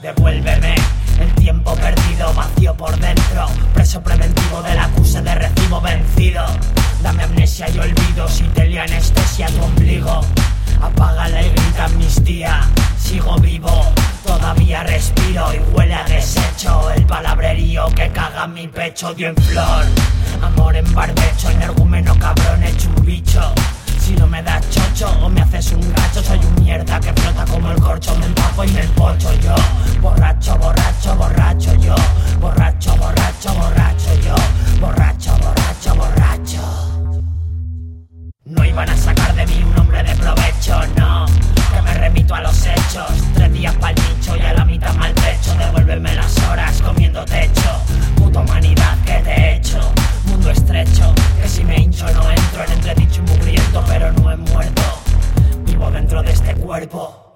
Devuélveme el tiempo perdido, vacío por dentro, preso preventivo del acuse de recibo vencido. Dame amnesia y olvido si te lía anestesia tu ombligo. Apágala y grita amnistía, sigo vivo, todavía respiro y huele a desecho. El palabrerío que caga mi pecho dio en flor, amor en barbecho, en el van a sacar de mí un hombre de provecho, no. Que me remito a los hechos, tres días pa'l nicho y a la mitad mal techo. Devuélveme las horas comiendo techo, puta humanidad que te he hecho. Mundo estrecho, que si me hincho no entro en entredicho y mugriento, pero no he muerto. Vivo dentro de este cuerpo.